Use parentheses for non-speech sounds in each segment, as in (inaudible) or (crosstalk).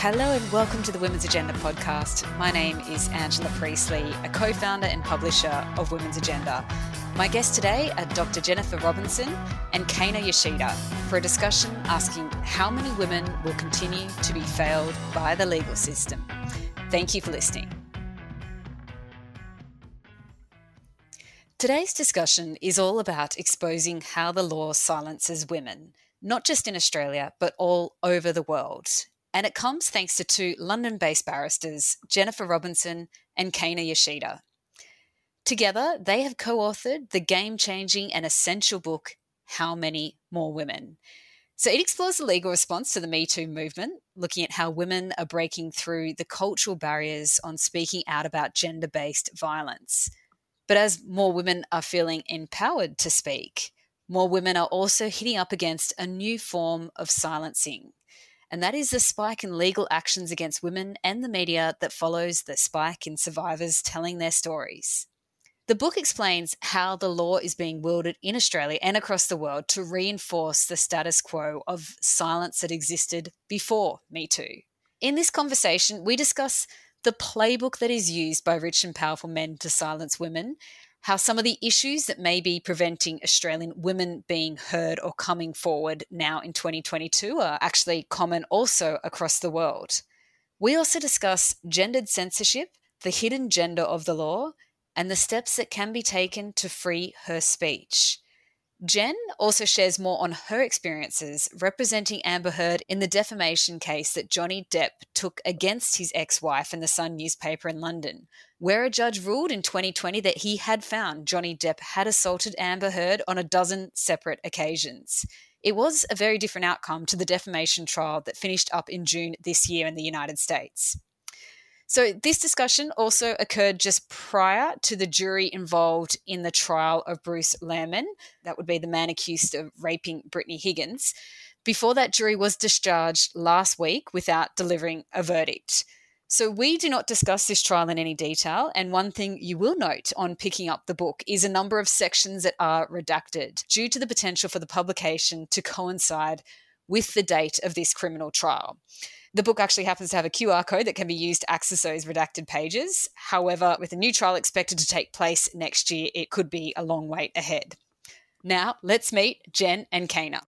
Hello and welcome to the Women's Agenda podcast. My name is Angela Priestley, a co founder and publisher of Women's Agenda. My guests today are Dr. Jennifer Robinson and Keina Yoshida for a discussion asking how many women will continue to be failed by the legal system. Thank you for listening. Today's discussion is all about exposing how the law silences women, not just in Australia, but all over the world. And it comes thanks to two London based barristers, Jennifer Robinson and Keina Yoshida. Together, they have co authored the game changing and essential book, How Many More Women? So it explores the legal response to the Me Too movement, looking at how women are breaking through the cultural barriers on speaking out about gender based violence. But as more women are feeling empowered to speak, more women are also hitting up against a new form of silencing. And that is the spike in legal actions against women and the media that follows the spike in survivors telling their stories. The book explains how the law is being wielded in Australia and across the world to reinforce the status quo of silence that existed before Me Too. In this conversation, we discuss the playbook that is used by rich and powerful men to silence women, how some of the issues that may be preventing Australian women being heard or coming forward now in 2022 are actually common also across the world. We also discuss gendered censorship, the hidden gender of the law, and the steps that can be taken to free her speech. Jen also shares more on her experiences representing Amber Heard in the defamation case that Johnny Depp took against his ex wife in the Sun newspaper in London, where a judge ruled in 2020 that he had found Johnny Depp had assaulted Amber Heard on a dozen separate occasions. It was a very different outcome to the defamation trial that finished up in June this year in the United States. So, this discussion also occurred just prior to the jury involved in the trial of Bruce Lehrmann. That would be the man accused of raping Brittany Higgins. Before that jury was discharged last week without delivering a verdict. So, we do not discuss this trial in any detail. And one thing you will note on picking up the book is a number of sections that are redacted due to the potential for the publication to coincide with the date of this criminal trial. The book actually happens to have a QR code that can be used to access those redacted pages. However, with a new trial expected to take place next year, it could be a long wait ahead. Now, let's meet Jen and Keina.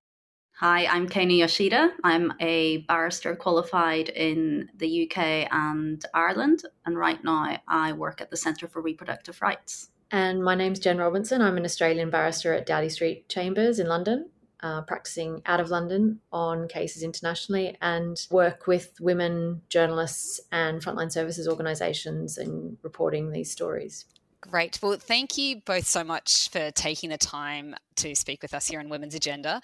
Hi, I'm Keina Yoshida. I'm a barrister qualified in the UK and Ireland, and right now I work at the Centre for Reproductive Rights. And my name's Jen Robinson. I'm an Australian barrister at Doughty Street Chambers in London uh, practicing out of London on cases internationally and work with women journalists and frontline services organisations in reporting these stories. Great. Well, thank you both so much for taking the time to speak with us here on Women's Agenda.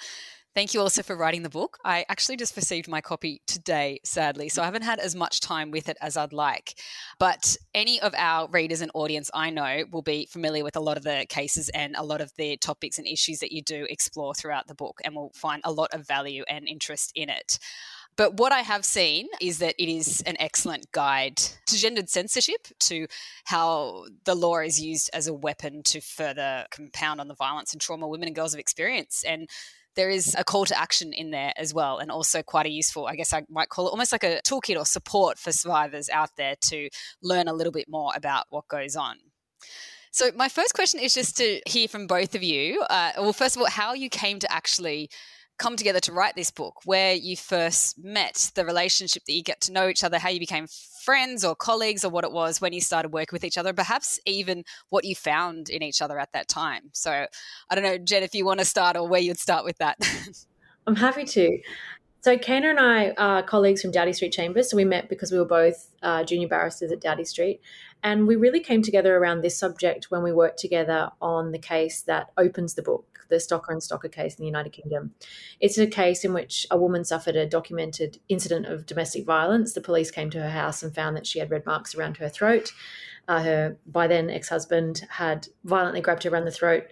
Thank you also for writing the book. I actually just received my copy today, sadly, so I haven't had as much time with it as I'd like. But any of our readers and audience I know will be familiar with a lot of the cases and a lot of the topics and issues that you do explore throughout the book, and will find a lot of value and interest in it. But what I have seen is that it is an excellent guide to gendered censorship, to how the law is used as a weapon to further compound on the violence and trauma women and girls have experienced. And there is a call to action in there as well, and also quite a useful, I guess I might call it almost like a toolkit or support for survivors out there to learn a little bit more about what goes on. So, my first question is just to hear from both of you. Uh, well, first of all, how you came to actually come together to write this book, where you first met, the relationship that you get to know each other, how you became friends or colleagues, or what it was when you started working with each other, perhaps even what you found in each other at that time. So I don't know, Jen, if you want to start or where you'd start with that. (laughs) I'm happy to. So Keina and I are colleagues from Doughty Street Chambers. So we met because we were both uh, junior barristers at Doughty Street. And we really came together around this subject when we worked together on the case that opens the book the Stocker and Stocker case in the United Kingdom. It's a case in which a woman suffered a documented incident of domestic violence. The police came to her house and found that she had red marks around her throat. Uh, her by then ex husband had violently grabbed her around the throat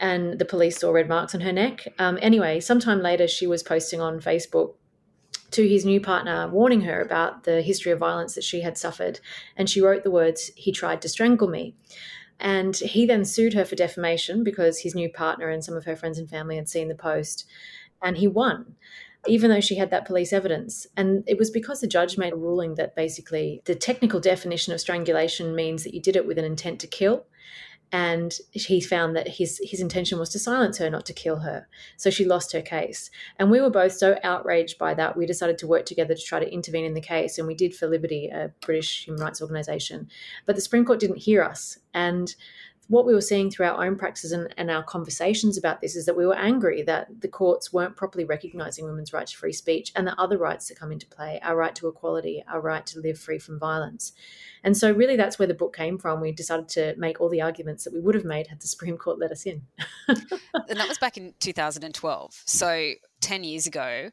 and the police saw red marks on her neck. Um, anyway, sometime later, she was posting on Facebook to his new partner, warning her about the history of violence that she had suffered. And she wrote the words, He tried to strangle me. And he then sued her for defamation because his new partner and some of her friends and family had seen the post, and he won. even though she had that police evidence. And it was because the judge made a ruling that basically the technical definition of strangulation means that you did it with an intent to kill. And he found that his his intention was to silence her, not to kill her. So she lost her case. And we were both so outraged by that, we decided to work together to try to intervene in the case. And we did for Liberty, a British human rights organisation. But the Supreme Court didn't hear us. And what we were seeing through our own practices and, and, our conversations about this is that we were angry that the courts weren't properly recognizing women's right to free speech and the other rights that come into play our right to equality, our right to live free from violence. And so, really, that's where the book came from. We decided to make all the arguments that we would have made had the Supreme Court let us in. (laughs) and that was back in 2012. So, 10 years ago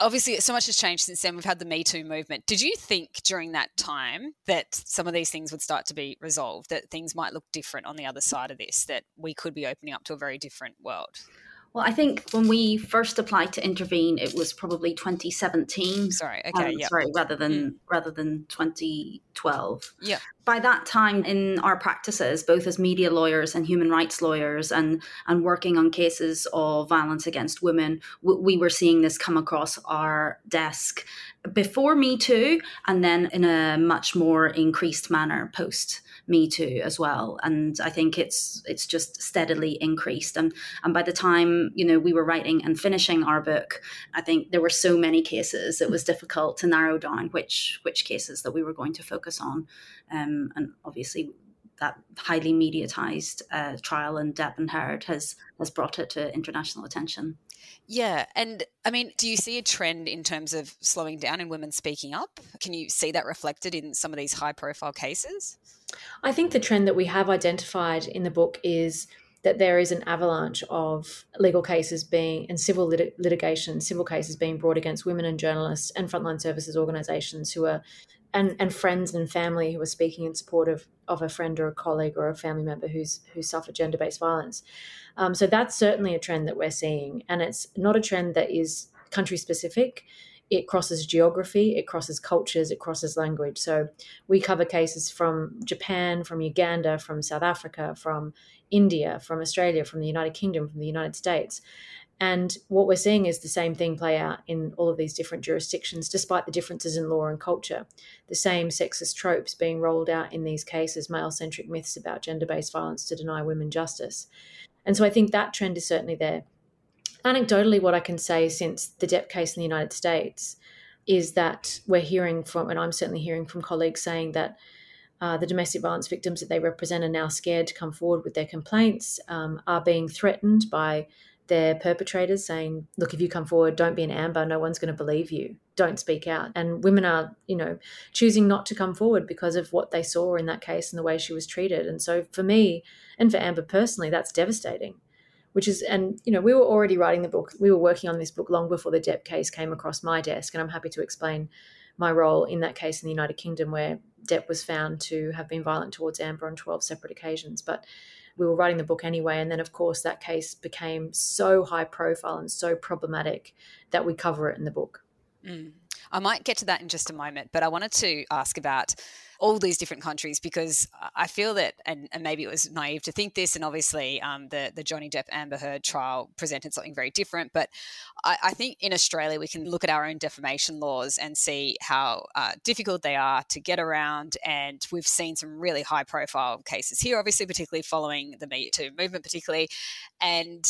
obviously so much has changed since then. We've had the me too movement. Did you think during that time that some of these things would start to be resolved that things might look different on the other side of this that we could be opening up to a very different world well, I think when we first applied to intervene, it was probably 2017. Sorry, okay, um, yeah. Sorry, rather than mm. rather than 2012. Yeah. By that time, in our practices, both as media lawyers and human rights lawyers, and and working on cases of violence against women, w- we were seeing this come across our desk before Me Too, and then in a much more increased manner post me Too as well. And I think it's it's just steadily increased. And and by the time you know we were writing and finishing our book, I think there were so many cases it was difficult to narrow down which which cases that we were going to focus on. Um, and obviously that highly mediatized uh, trial in Depp and Heard has has brought it to international attention. Yeah. And I mean, do you see a trend in terms of slowing down in women speaking up? Can you see that reflected in some of these high profile cases? I think the trend that we have identified in the book is that there is an avalanche of legal cases being and civil lit- litigation, civil cases being brought against women and journalists and frontline services organisations who are and, and friends and family who are speaking in support of, of a friend or a colleague or a family member who's who suffered gender based violence. Um, so that's certainly a trend that we're seeing, and it's not a trend that is country specific it crosses geography, it crosses cultures, it crosses language. So we cover cases from Japan, from Uganda, from South Africa, from India, from Australia, from the United Kingdom, from the United States. And what we're seeing is the same thing play out in all of these different jurisdictions, despite the differences in law and culture. The same sexist tropes being rolled out in these cases, male centric myths about gender based violence to deny women justice. And so I think that trend is certainly there anecdotally, what I can say since the Depp case in the United States is that we're hearing from, and I'm certainly hearing from colleagues saying that uh, the domestic violence victims that they represent are now scared to come forward with their complaints, um, are being threatened by their perpetrators, saying, "Look, if you come forward, don't be an amber. No one's going to believe you. Don't speak out." And women are, you know, choosing not to come forward because of what they saw in that case and the way she was treated. And so, for me and for Amber personally, that's devastating which is and you know we were already writing the book we were working on this book long before the depp case came across my desk and i'm happy to explain my role in that case in the united kingdom where depp was found to have been violent towards amber on 12 separate occasions but we were writing the book anyway and then of course that case became so high profile and so problematic that we cover it in the book mm. I might get to that in just a moment but i wanted to ask about all these different countries because I feel that, and, and maybe it was naive to think this, and obviously um, the the Johnny Depp Amber Heard trial presented something very different. But I, I, think in Australia we can look at our own defamation laws and see how uh, difficult they are to get around, and we've seen some really high profile cases here, obviously, particularly following the Me Too movement, particularly, and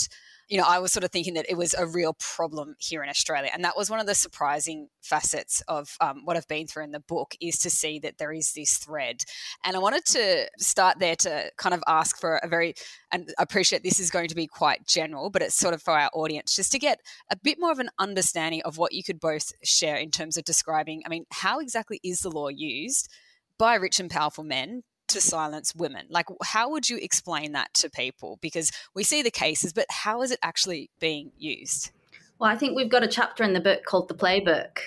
you know, I was sort of thinking that it was a real problem here in Australia. And that was one of the surprising facets of um, what I've been through in the book is to see that there is this thread. And I wanted to start there to kind of ask for a very, and I appreciate this is going to be quite general, but it's sort of for our audience, just to get a bit more of an understanding of what you could both share in terms of describing, I mean, how exactly is the law used? by rich and powerful men to silence women. Like, how would you explain that to people? Because we see the cases, but how is it actually being used? Well, I think we've got a chapter in the book called The Playbook.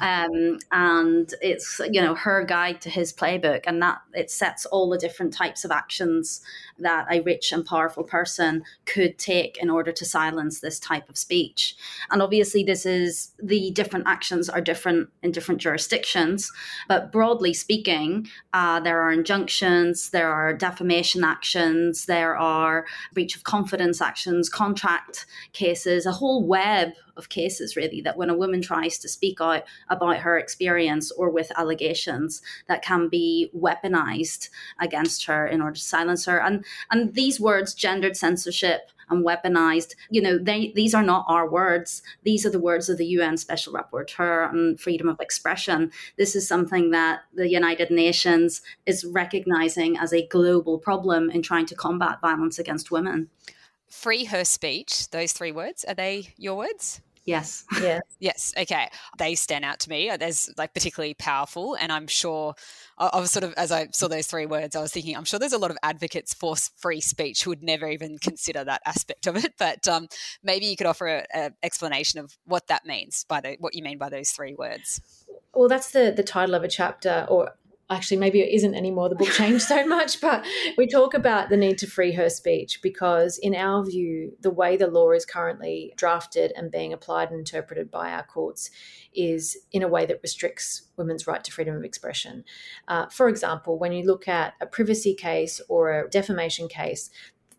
Um, and it's you know her guide to his playbook and that it sets all the different types of actions that a rich and powerful person could take in order to silence this type of speech. And obviously, this is the different actions are different in different jurisdictions. But broadly speaking, uh, there are injunctions, there are defamation actions, there are breach of confidence actions, contract cases, a whole web of cases really that when a woman tries to speak out about her experience or with allegations that can be weaponized against her in order to silence her and and these words gendered censorship and weaponized you know they these are not our words. These are the words of the UN special rapporteur on freedom of expression. This is something that the United Nations is recognizing as a global problem in trying to combat violence against women. Free her speech, those three words, are they your words? Yes. (laughs) Yeah. yes. Okay. They stand out to me as like particularly powerful. And I'm sure I, was sort of, as I saw those three words, I was thinking, I'm sure there's a lot of advocates for free speech who would never even consider that aspect of it. (laughs) But um, maybe you could offer an explanation of what that means by the, what you mean by those three words. Well, that's the the title of a chapter, or actually maybe it isn't anymore. The book changed so much but we talk about the need to free her speech because in our view the way the law is currently drafted and being applied and interpreted by our courts is in a way that restricts women's right to freedom of expression. Uh, for example when you look at a privacy case or a defamation case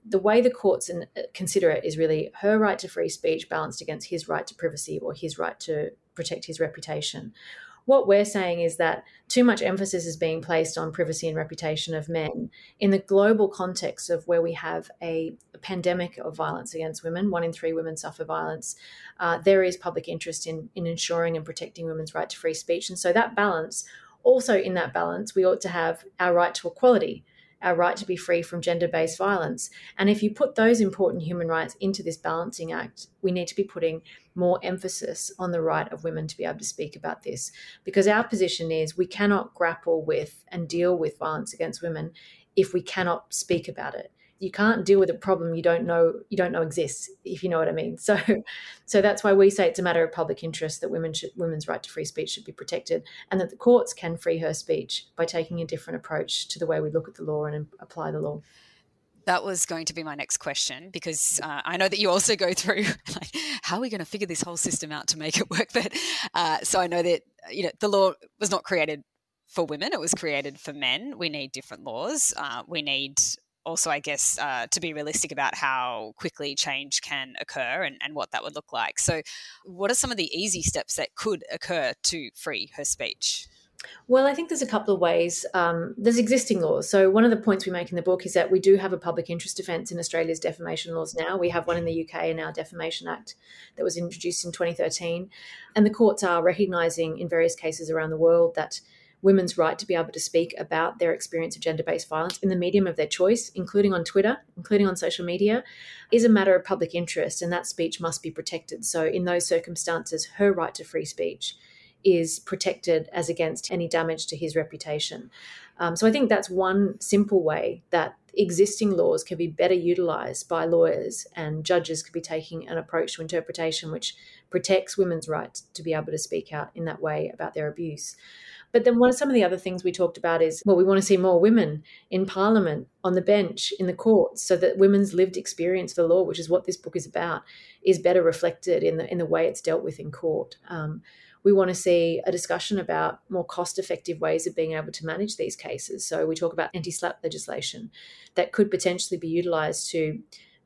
the way the courts uh, consider it is really her right to free speech balanced against his right to privacy or his right to protect his reputation what we're saying is that too much emphasis is being placed on privacy and reputation of men in the global context of where we have a, pandemic of violence against women. One in three women suffer violence. Uh, there is public interest in, in ensuring and protecting women's right to free speech. And so that balance, also in that balance, we ought to have our right to equality our right to be free from gender based violence. And if you put those important human rights into this balancing act, we need to be putting more emphasis on the right of women to be able to speak about this. Because our position is we cannot grapple with and deal with violence against women if we cannot speak about it you can't deal with a problem you don't know you don't know exists if you know what i mean so (laughs) so that's why we say it's a matter of public interest that women should women's right to free speech should be protected and that the courts can free her speech by taking a different approach to the way we look at the law and apply the law that was going to be my next question because uh, I know that you also go through (laughs) like how are we going to figure this whole system out to make it work. But uh, so I know that you know the law was not created for women; it was created for men. We need different laws. Uh, we need also, I guess, uh, to be realistic about how quickly change can occur and, and what that would look like. So, what are some of the easy steps that could occur to free her speech? Well, I think there's a couple of ways. Um, there's existing laws. So, one of the points we make in the book is that we do have a public interest defence in Australia's defamation laws now. We have one in the UK in our Defamation Act that was introduced in 2013. And the courts are recognising in various cases around the world that women's right to be able to speak about their experience of gender based violence in the medium of their choice, including on Twitter, including on social media, is a matter of public interest, and that speech must be protected. So, in those circumstances, her right to free speech is protected as against any damage to his reputation. Um, so, I think that's one simple way that existing laws can be better utilized by lawyers and judges could be taking an approach to interpretation which protects women's rights to be able to speak out in that way about their abuse. But then one of some of the other things we talked about is well, we want to see more women in parliament, on the bench, in the courts, so that women's lived experience of the law, which is what this book is about, is better reflected in the in the way it's dealt with in court. Um, we want to see a discussion about more cost effective ways of being able to manage these cases. So we talk about anti SLAPP legislation that could potentially be utilized to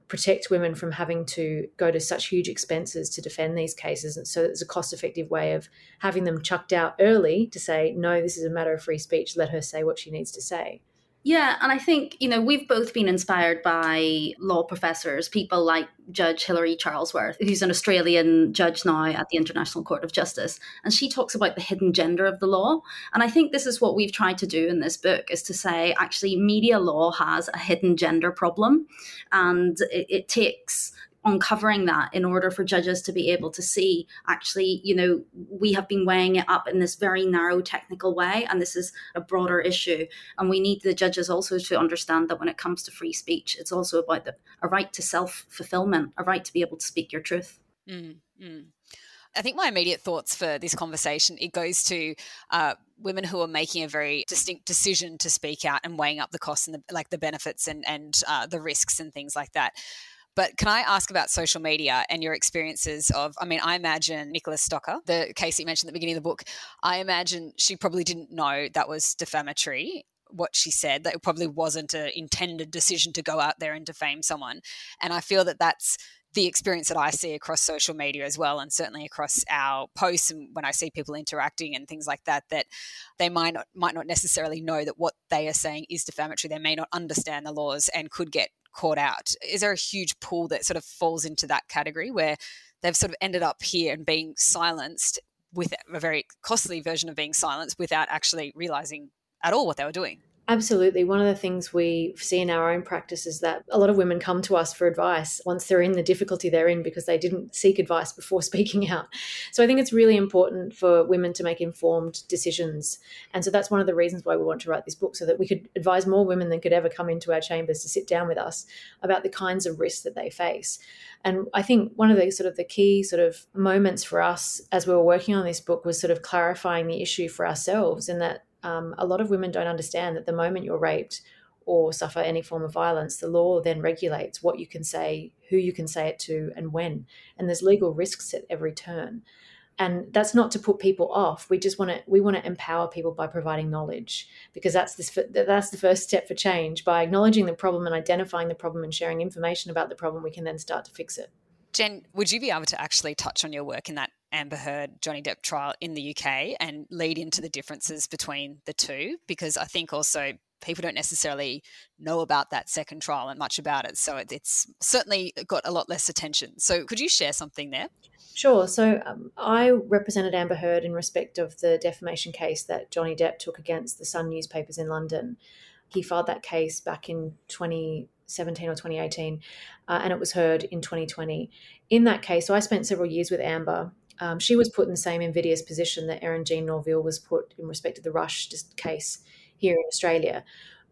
protect women from having to go to such huge expenses to defend these cases. And so it's a cost effective way of having them chucked out early to say, no, this is a matter of free speech, let her say what she needs to say. Yeah, and I think, you know, we've both been inspired by law professors, people like Judge Hilary Charlesworth, who's an Australian judge now at the International Court of Justice. And she talks about the hidden gender of the law. And I think this is what we've tried to do in this book is to say actually media law has a hidden gender problem. And it, it takes uncovering that in order for judges to be able to see actually you know we have been weighing it up in this very narrow technical way and this is a broader issue and we need the judges also to understand that when it comes to free speech it's also about the, a right to self fulfillment a right to be able to speak your truth mm-hmm. I think my immediate thoughts for this conversation it goes to uh, women who are making a very distinct decision to speak out and weighing up the costs and the, like the benefits and and uh, the risks and things like that. But can I ask about social media and your experiences of? I mean, I imagine Nicola Stocker, the case you mentioned at the beginning of the book, I imagine she probably didn't know that was defamatory what she said that it probably wasn't an intended decision to go out there and defame someone and i feel that that's the experience that I see across social media as well, and certainly across our posts and when I see people interacting and things like that, that they might not might not necessarily know that what they are saying is defamatory. They may not understand the laws and could get caught out. Is there a huge pool that sort of falls into that category where they've sort of ended up here and being silenced with a very costly version of being silenced without actually realizing at all what they were doing? Absolutely. One of the things we see in our own practice is that a lot of women come to us for advice once they're in the difficulty they're in because they didn't seek advice before (laughs) speaking out. So I think it's really important for women to make informed decisions. And so that's one of the reasons why we want to write this book so that we could advise more women than could ever come into our chambers to sit down with us about the kinds of risks that they face. And I think one of the sort of the key sort of moments for us as we were working on this book was sort of clarifying the issue for ourselves in that um, a lot of women don't understand that the moment you're raped or suffer any form of violence, the law then regulates what you can say, who you can say it to, and when. And there's legal risks at every turn. And that's not to put people off. We just want to we want to empower people by providing knowledge because that's this that's the first step for change. By acknowledging the problem and identifying the problem and sharing information about the problem, we can then start to fix it. Jen, would you be able to actually touch on your work in that Amber Heard Johnny Depp trial in the UK and lead into the differences between the two? Because I think also people don't necessarily know about that second trial and much about it. So it's certainly got a lot less attention. So could you share something there? Sure. So um, I represented Amber Heard in respect of the defamation case that Johnny Depp took against the Sun newspapers in London. He filed that case back in 2017 or 2018, uh, and it was heard in 2020. In that case, so I spent several years with Amber. Um, she was put in the same invidious position that Eryn Jean Norvill was put in respect of the Rush case here in Australia,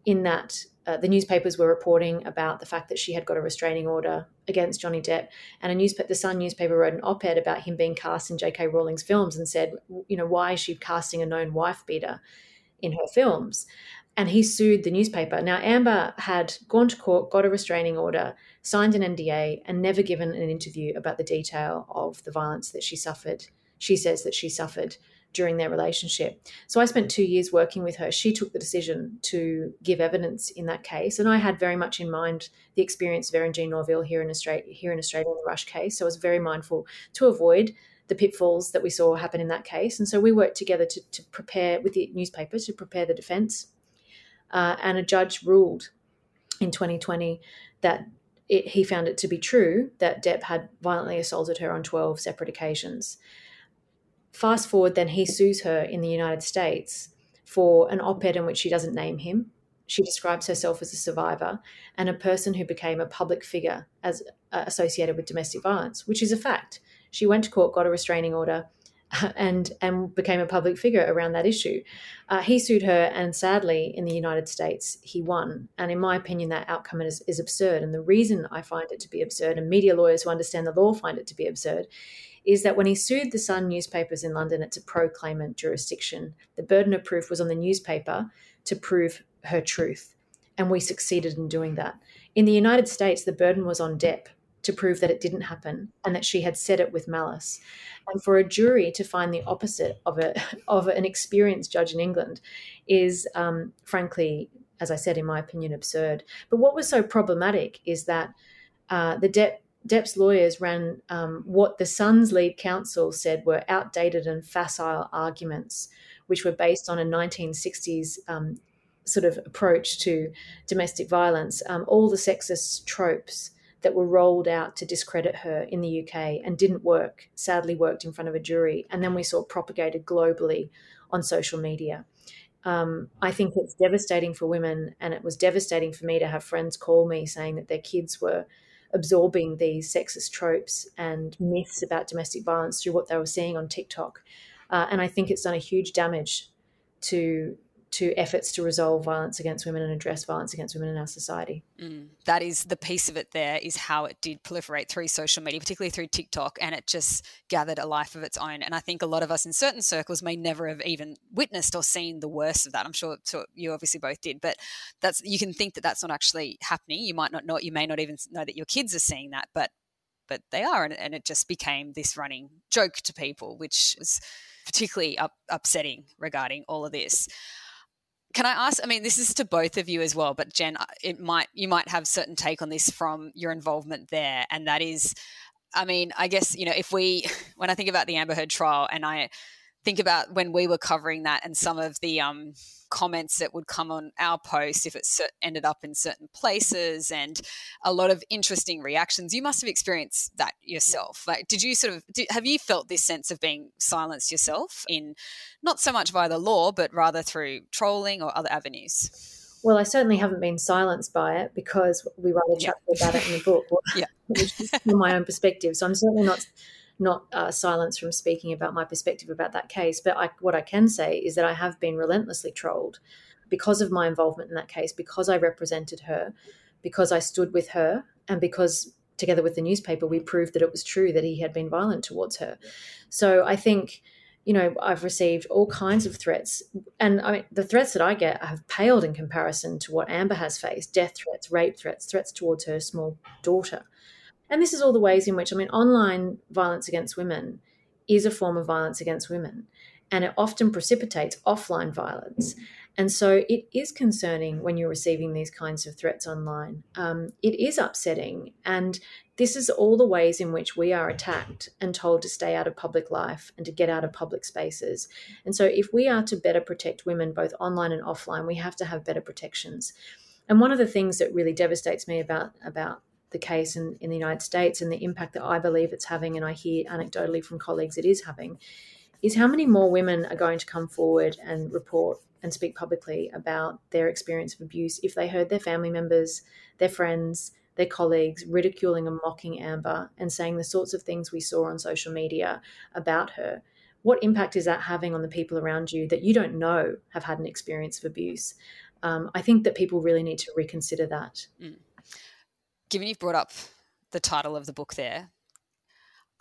in that uh, the newspapers were reporting about the fact that she had got a restraining order against Johnny Depp, and a newspaper, the Sun newspaper, wrote an op-ed about him being cast in J.K. Rowling's films and said, you know, why is she casting a known wife beater in her films? And he sued the newspaper. Now, Amber had gone to court, got a restraining order, signed an NDA, and never given an interview about the detail of the violence that she suffered. She says that she suffered during their relationship. So I spent two years working with her. She took the decision to give evidence in that case, and I had very much in mind the experience of Eryn Jean Norvill here in Australia, here in Australia in the Rush case. So I was very mindful to avoid the pitfalls that we saw happen in that case. And so we worked together to, to prepare with the newspaper to prepare the defence uh, and a judge ruled in 2020 that it, he found it to be true that Depp had violently assaulted her on 12 separate occasions. Fast forward, then he sues her in the United States for an op ed in which she doesn't name him. She describes herself as a survivor and a person who became a public figure as uh, associated with domestic violence, which is a fact. She went to court, got a restraining order, (laughs) and and became a public figure around that issue. Uh, he sued her, and sadly, in the United States, he won. And in my opinion, that outcome is, is absurd. And the reason I find it to be absurd, and media lawyers who understand the law find it to be absurd, is that when he sued the Sun newspapers in London, it's a pro-claimant jurisdiction. The burden of proof was on the newspaper to prove her truth, and we succeeded in doing that. In the United States, the burden was on Depp to prove that it didn't happen and that she had said it with malice. And for a jury to find the opposite of a (laughs) of an experienced judge in England is, um, frankly, as I said, in my opinion, absurd. But what was so problematic is that uh, the Depp Depp's lawyers ran um, what the Sun's lead counsel said were outdated and facile arguments, which were based on a 1960s um, sort of approach to domestic violence. Um, all the sexist tropes that were rolled out to discredit her in the UK and didn't work, sadly, worked in front of a jury. And then we saw propagated globally on social media. Um, I think it's devastating for women, and it was devastating for me to have friends call me saying that their kids were absorbing these sexist tropes and myths about domestic violence through what they were seeing on TikTok. Uh, and I think it's done a huge damage to to efforts to resolve violence against women and address violence against women in our society. Mm, that is the piece of it there is how it did proliferate through social media, particularly through TikTok, and it just gathered a life of its own. And I think a lot of us in certain circles may never have even witnessed or seen the worst of that. I'm sure you obviously both did, but that's you can think that that's not actually happening. You might not know, you may not even know that your kids are seeing that, but but they are, and, and it just became this running joke to people, which was particularly up, upsetting regarding all of this. Can I ask? I mean, this is to both of you as well, but Jen, it might you might have certain take on this from your involvement there, and that is, I mean, I guess you know if we, (laughs) when I think about the Amber Heard trial, and I think about when we were covering that and some of the um, comments that would come on our post if it ended up in certain places and a lot of interesting reactions you must have experienced that yourself like did you sort of did, have you felt this sense of being silenced yourself in not so much via the law but rather through trolling or other avenues well, I certainly haven't been silenced by it because we write a chapter yeah. about it in the book, (laughs) yeah. (laughs) which is from my own perspective. So I'm certainly not not uh, silenced from speaking about my perspective about that case. But I, what I can say is that I have been relentlessly trolled because of my involvement in that case, because I represented her, because I stood with her, and because together with the newspaper we proved that it was true that he had been violent towards her. So I think you know, I've received all kinds of threats. And I mean, the threats that I get have paled in comparison to what Amber has faced death threats, rape threats, threats towards her small daughter. And this is all the ways in which, I mean, online violence against women is a form of violence against women, and it often precipitates offline violence. And so it is concerning when you're receiving these kinds of threats online. Um, it is upsetting. And this is all the ways in which we are attacked and told to stay out of public life and to get out of public spaces. And so, if we are to better protect women, both online and offline, we have to have better protections. And one of the things that really devastates me about, about the case in, in the United States and the impact that I believe it's having, and I hear anecdotally from colleagues it is having, is how many more women are going to come forward and report and speak publicly about their experience of abuse if they heard their family members, their friends, their colleagues ridiculing and mocking Amber and saying the sorts of things we saw on social media about her. What impact is that having on the people around you that you don't know have had an experience of abuse? Um, I think that people really need to reconsider that. Mm given you've brought up the title of the book there,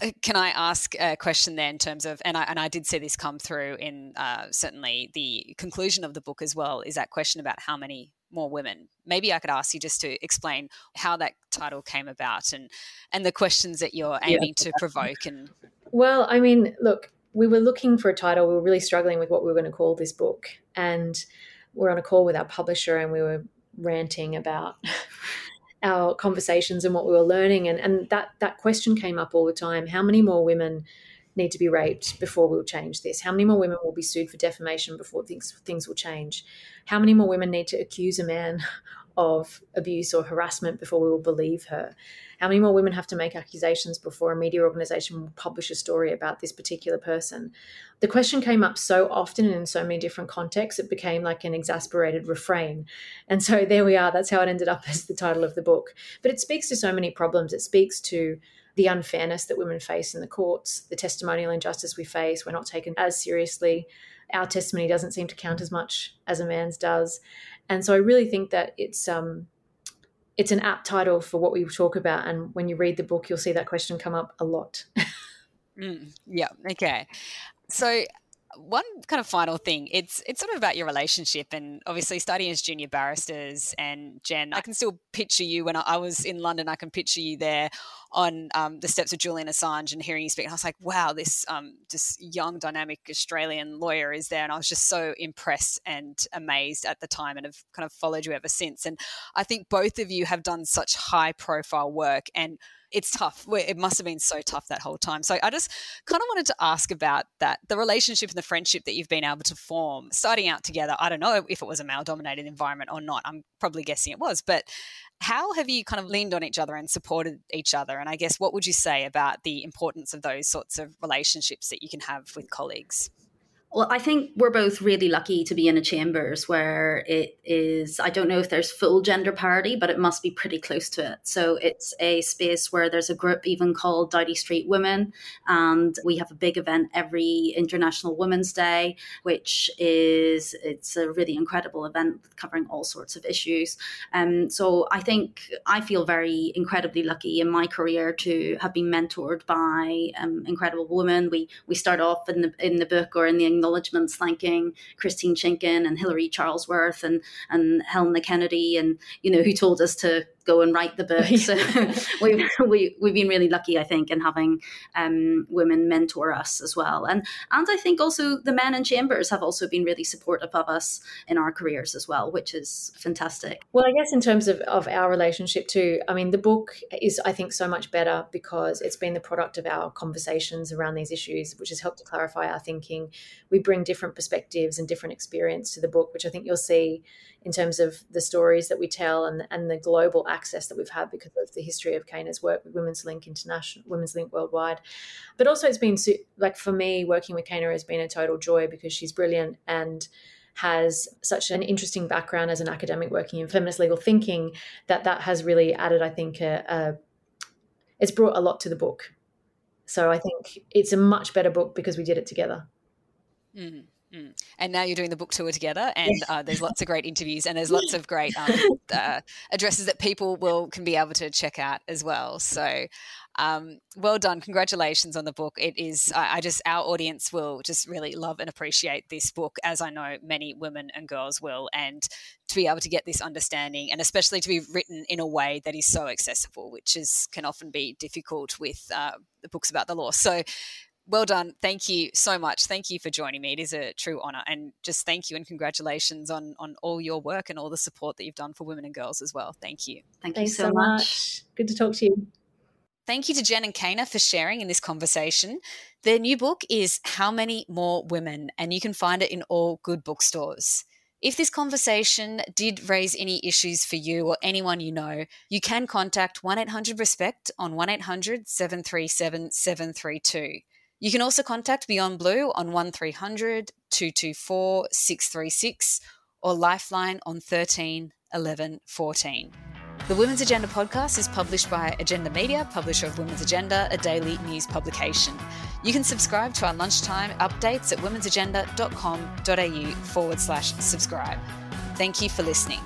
uh, can I ask a question there in terms of, and I, and I did see this come through in uh, certainly the conclusion of the book as well, is that question about how many more women. Maybe I could ask you just to explain how that title came about and and the questions that you're aiming yeah. to provoke. And well, I mean, look, we were looking for a title. We were really struggling with what we were going to call this book, and we're on a call with our publisher, and we were ranting about our conversations and what we were learning. And, and that that question came up all the time. How many more women need to be raped before we'll change this? How many more women will be sued for defamation before things things will change? How many more women need to accuse a man of abuse or harassment before we will believe her how many more women have to make accusations before a media organization will publish a story about this particular person? The question came up so often and in so many different contexts, it became like an exasperated refrain. And so there we are. That's how it ended up as the title of the book. But it speaks to so many problems. It speaks to the unfairness that women face in the courts, the testimonial injustice we face. We're not taken as seriously. Our testimony doesn't seem to count as much as a man's does. And so I really think that it's um, it's an apt title for what we talk about. And when you read the book, you'll see that question come up a lot. (laughs) mm, yeah. Okay. So one kind of final thing it's it's sort of about your relationship and obviously studying as junior barristers and jen i can still picture you when i, I was in london i can picture you there on um, the steps of julian assange and hearing you speak and i was like wow this um, just young dynamic australian lawyer is there and i was just so impressed and amazed at the time and have kind of followed you ever since and i think both of you have done such high profile work and it's tough. It must have been so tough that whole time. So I just kind of wanted to ask about that the relationship and the friendship that you've been able to form starting out together. I don't know if it was a male dominated environment or not. I'm probably guessing it was, but how have you kind of leaned on each other and supported each other? And I guess what would you say about the importance of those sorts of relationships that you can have with colleagues? Well, I think we're both really lucky to be in a chambers where it is, I don't know if there's full gender parity, but it must be pretty close to it. So it's a space where there's a group even called Doughty Street Women. And we have a big event every International Women's Day, which is, it's a really incredible event covering all sorts of issues. Um, so I think I feel very incredibly lucky in my career to have been mentored by um, incredible women. We, we start off in the, in the book or in the acknowledgements thanking Christine Chinkin and Hilary Charlesworth and and Helena Kennedy and you know who told us to go and write the book. (laughs) So (laughs) we've we, we've been really lucky, I think, in having um, women mentor us as well, and and I think also the men in chambers have also been really supportive of us in our careers as well, which is fantastic. Well, I guess in terms of of our relationship too, I mean, the book is I think so much better because it's been the product of our conversations around these issues, which has helped to clarify our thinking. We bring different perspectives and different experience to the book, which I think you'll see in terms of the stories that we tell and, and the global access that we've had because of the history of Keina's work with Women's Link International, Women's Link Worldwide. But also, it's been like for me, working with Keina has been a total joy because she's brilliant and has such an interesting background as an academic working in feminist legal thinking that that has really added, I think, a, a it's brought a lot to the book. So I think it's a much better book because we did it together. Mm. Mm. And now you're doing the book tour together, and uh, there's lots of great interviews, and there's lots of great um, (laughs) uh, addresses that people will can be able to check out as well. So, um, well done! Congratulations on the book. It is. I, I, just our audience will just really love and appreciate this book, as I know many women and girls will, and to be able to get this understanding, and especially to be written in a way that is so accessible, which is can often be difficult with uh, the books about the law. So well done. Thank you so much. Thank you for joining me. It is a true honor. And just thank you and congratulations on, on all your work and all the support that you've done for women and girls as well. Thank you. Thank Thanks you so, so much. much. Good to talk to you. Thank you to Jen and Keina for sharing in this conversation. Their new book is How Many More Women, and you can find it in all good bookstores. If this conversation did raise any issues for you or anyone you know, you can contact 1 800 RESPECT on 1 800 737 732. You can also contact Beyond Blue on 1300 224 636 or Lifeline on 13 11 14. The Women's Agenda podcast is published by Agenda Media, publisher of Women's Agenda, a daily news publication. You can subscribe to our lunchtime updates at womensagenda.com.au forward slash subscribe. Thank you for listening.